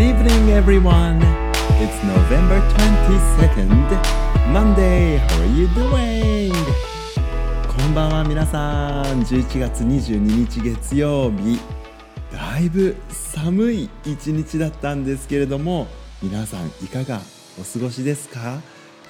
Good evening, everyone. It's November 22nd, Monday. How are you doing? こんばんは皆さん。11月22日月曜日。だいぶ寒い一日だったんですけれども、皆さんいかがお過ごしですか？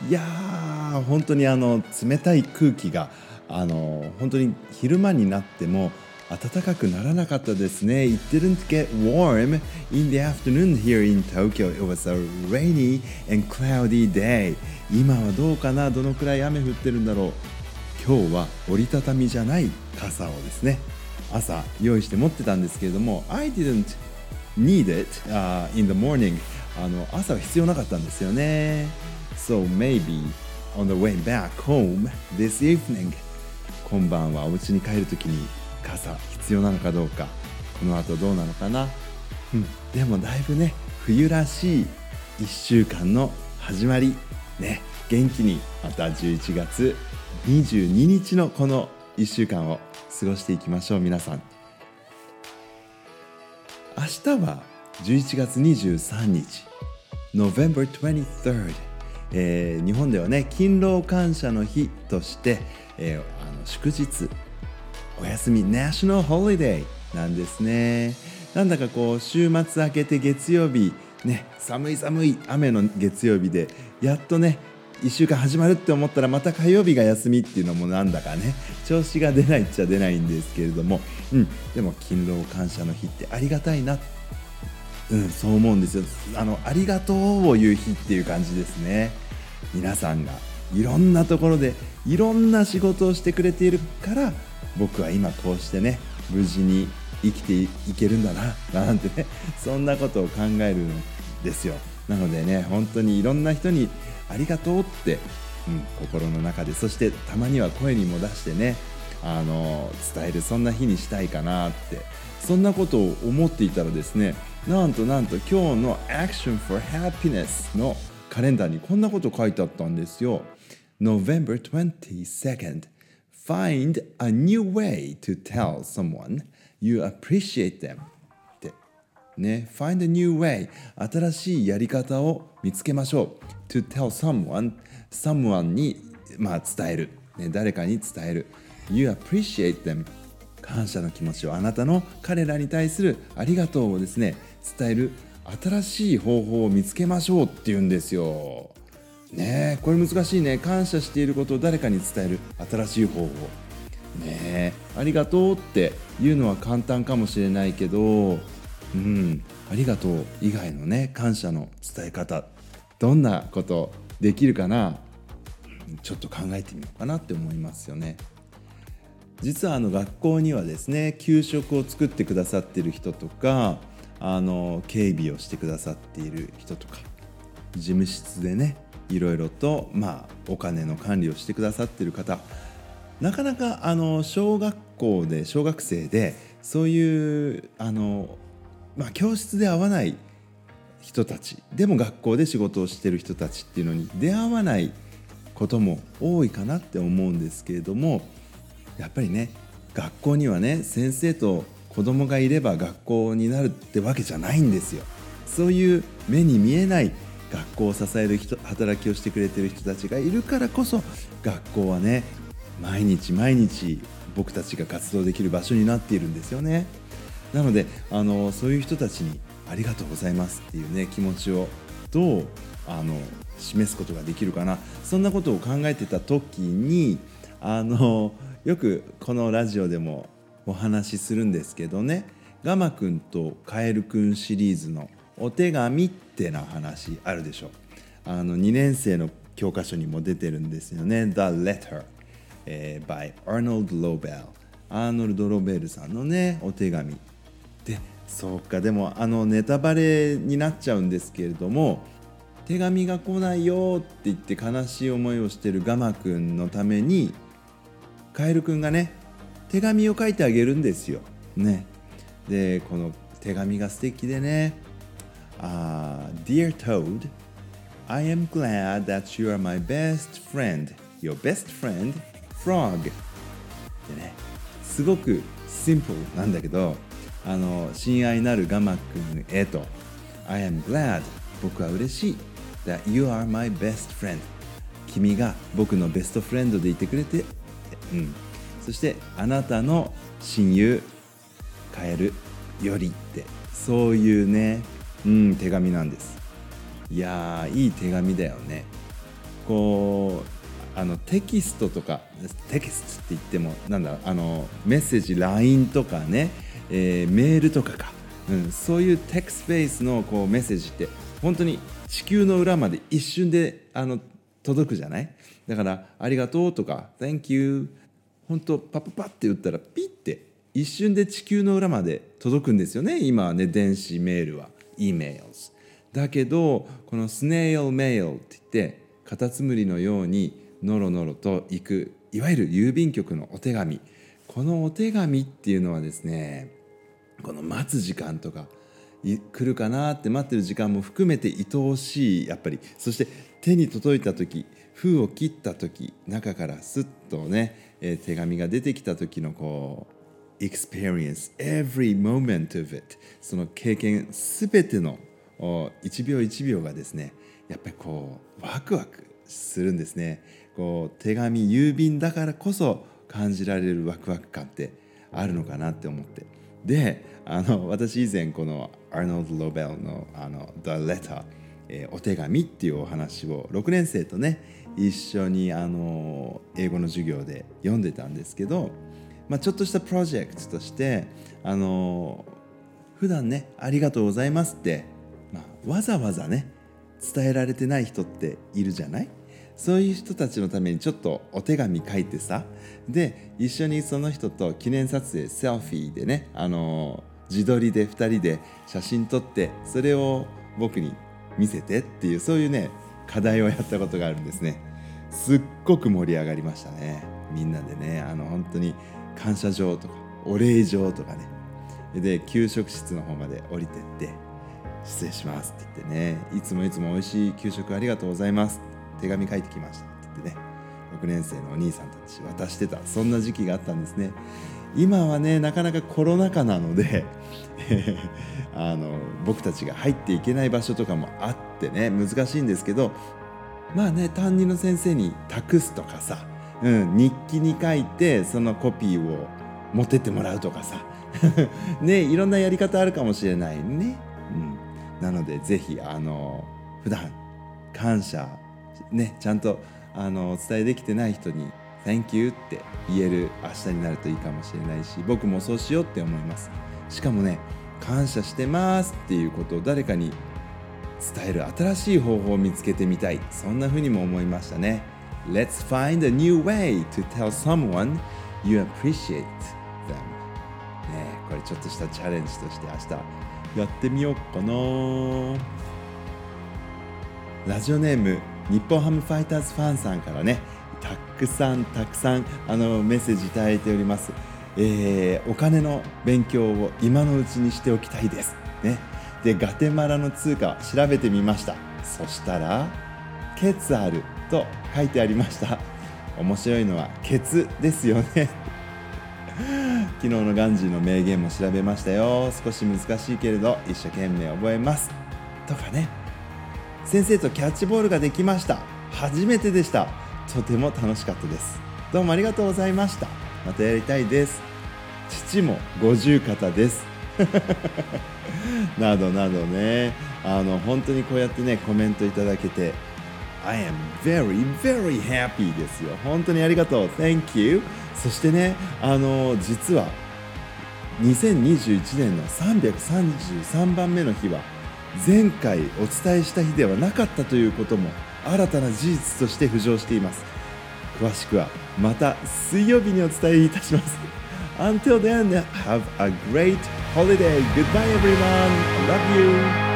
いやー、本当にあの冷たい空気があの本当に昼間になっても暖かくならなかったですね。It didn't get warm in the afternoon here in Tokyo. It was a rainy and cloudy day. 今はどうかなどのくらい雨降ってるんだろう今日は折りたたみじゃない傘をですね朝用意して持ってたんですけれども I didn't need it、uh, in the morning あの朝は必要なかったんですよね So maybe on the way back home this evening 今晩はお家に帰るときに傘必要なのかどうかこの後どうなのかな、うん、でもだいぶね冬らしい1週間の始まりね元気にまた11月22日のこの1週間を過ごしていきましょう皆さん。明日は11月23日 November 23rd、えー、日本ではね勤労感謝の日として、えー、あの祝日お休み National Holiday なんですね。なんだかこう週末明けて月曜日ね寒い寒い雨の月曜日でやっとね1週間始まるって思ったらまた火曜日が休みっていうのもなんだかね調子が出ないっちゃ出ないんですけれども、うん、でも勤労感謝の日ってありがたいな。うんそう思うんですよ。あのありがとうを言う日っていう感じですね。皆さんがいろんなところでいろんな仕事をしてくれているから僕は今こうしてね無事に生きていけるんだななんてねそんなことを考えるんですよ。なのでね本当にいろんな人にありがとうって、うん、心の中でそしてたまには声にも出してねあの伝えるそんな日にしたいかなってそんなことを思っていたらですねなんとなんと今日の Action for Happiness のカレンダーにこんなこと書いてあったんですよ。November 22nd Find a new way to tell someone you appreciate them ってね Find a new way 新しいやり方を見つけましょう to tell someone someone に、まあ、伝える、ね、誰かに伝える You appreciate them 感謝の気持ちをあなたの彼らに対するありがとうをですね伝える新しい方法を見つけましょうって言うんですよ。ねこれ難しいね感謝していることを誰かに伝える新しい方法。ねありがとうって言うのは簡単かもしれないけどうんありがとう以外のね感謝の伝え方どんなことできるかな？ちょっと考えてみようかなって思いますよね。実はあの学校にはですね給食を作ってくださっている人とかあの警備をしてくださっている人とか事務室でねいろいろと、まあ、お金の管理をしてくださってる方なかなかあの小学校で小学生でそういうあの、まあ、教室で会わない人たちでも学校で仕事をしてる人たちっていうのに出会わないことも多いかなって思うんですけれどもやっぱりね学校にはね先生と子供がいれば学校になるってわけじゃないんですよ。そういう目に見えない学校を支える人働きをしてくれてる人たちがいるからこそ学校はね毎日毎日僕たちが活動できる場所になっているんですよね。なのであのそういう人たちにありがとうございますっていうね気持ちをどうあの示すことができるかなそんなことを考えてた時にあのよくこのラジオでもお話しするんですけどねガマくんとカエルくんシリーズのお手紙ってな話あるでしょ。あの2年生の教科書にも出てるんですよね。The Letter、えー、by Arnold Lobel アーノルド・ロベルさんのねお手紙。でそうか。でもあのネタバレになっちゃうんですけれども手紙が来ないよって言って悲しい思いをしてるガマくんのためにカエルくんがね手紙を書いてあげるんですよ。ね、でこの手紙が素敵でね「uh, Dear Toad I am glad that you are my best friend your best friend Frog」でねすごくシンプルなんだけどあの親愛なるガマくんへと I am glad 僕は嬉しい that you are my best friend 君が僕のベストフレンドでいてくれて、うん、そしてあなたの親友カエルよりってそういうね、うん、手紙なんです。いやいい手紙だよね。こうあのテキストとかテキストって言ってもなんだあのメッセージ LINE とかね、えー、メールとかか、うん、そういうテックスペースのこうメッセージって本当に地球の裏まで一瞬であの届くじゃない？だから「ありがとう」とか「Thank you」本当パパパって打ったらピッて一瞬で地球の裏まで届くんですよね今はね電子メールは。E メールだけどこのスネイルメールって言ってカタツムリのようにノロノロと行くいわゆる郵便局のお手紙。このお手紙っていうのはですねこの待つ時間とか来るかなって待ってる時間も含めて愛おしいやっぱり。そして手に届いた時封を切った時中からスッとね、え、手紙が出てきた時のこう experience every moment of it. その経験すべての1秒1秒がですねやっぱりこうワクワクするんですね。こう手紙郵便だからこそ感じられるワクワク感ってあるのかなって思って。であの私以前このアーノルド・ロベルのあの「The Letter」えー、お手紙っていうお話を6年生とね一緒にあの英語の授業で読んでたんですけど、まあ、ちょっとしたプロジェクトとしてあの普段ね「ありがとうございます」って、まあ、わざわざね伝えられてない人っているじゃない？そういう人たちのためにちょっとお手紙書いてさで一緒にその人と記念撮影セルフィーでねあの自撮りで2人で写真撮ってそれを僕に見せてっていうそういうね課題をやったことがあるんですね。すっごく盛り上がりましたね。みんなでねあの本当に感謝状とかお礼状とかね。で給食室の方まで降りてって失礼しますって言ってね。いつもいつも美味しい給食ありがとうございます。手紙書いてきましたって言ってね。6年生のお兄さんたち渡してた。そんな時期があったんですね。今はねなかなかコロナ禍なので あの僕たちが入っていけない場所とかもあってね。難しいんですけどまあね担任の先生に託すとかさ、うん、日記に書いてそのコピーを持ってってもらうとかさ。ねいろんなやり方あるかもしれないね。うん、なのでぜひあの普段感謝ねちゃんとあのお伝えできてない人に Thank you って言える明日になるといいかもしれないし僕もそうしようって思います。しかもね感謝してますっていうことを誰かに伝える新しい方法を見つけてみたい。そんな風にも思いましたね。Let's find a new way to tell someone you appreciate them. ねこれちょっとしたチャレンジとして明日やってみようかな。ラジオネーム日本ハムファイターズファンさんからねたくさんたくさんあのメッセージいただいております、えー、お金の勉強を今のうちにしておきたいです。ね。でガテマラの通貨調べてみました。そしたらケツあると書いてありました。面白いのはケツですよね。昨日のガンジーの名言も調べましたよ。少し難しいけれど一生懸命覚えます。とかね。先生とキャッチボールができました。初めてでした。とても楽しかったです。どうもありがとうございました。またやりたいです。父も五十肩です。などなどね。あの本当にこうやってねコメントいただけて I am very very happy ですよ本当にありがとう Thank you そしてねあの実は2021年の333番目の日は前回お伝えした日ではなかったということも新たな事実として浮上しています詳しくはまた水曜日にお伝えいたします Until then, have a great holiday. Goodbye, everyone. I love you.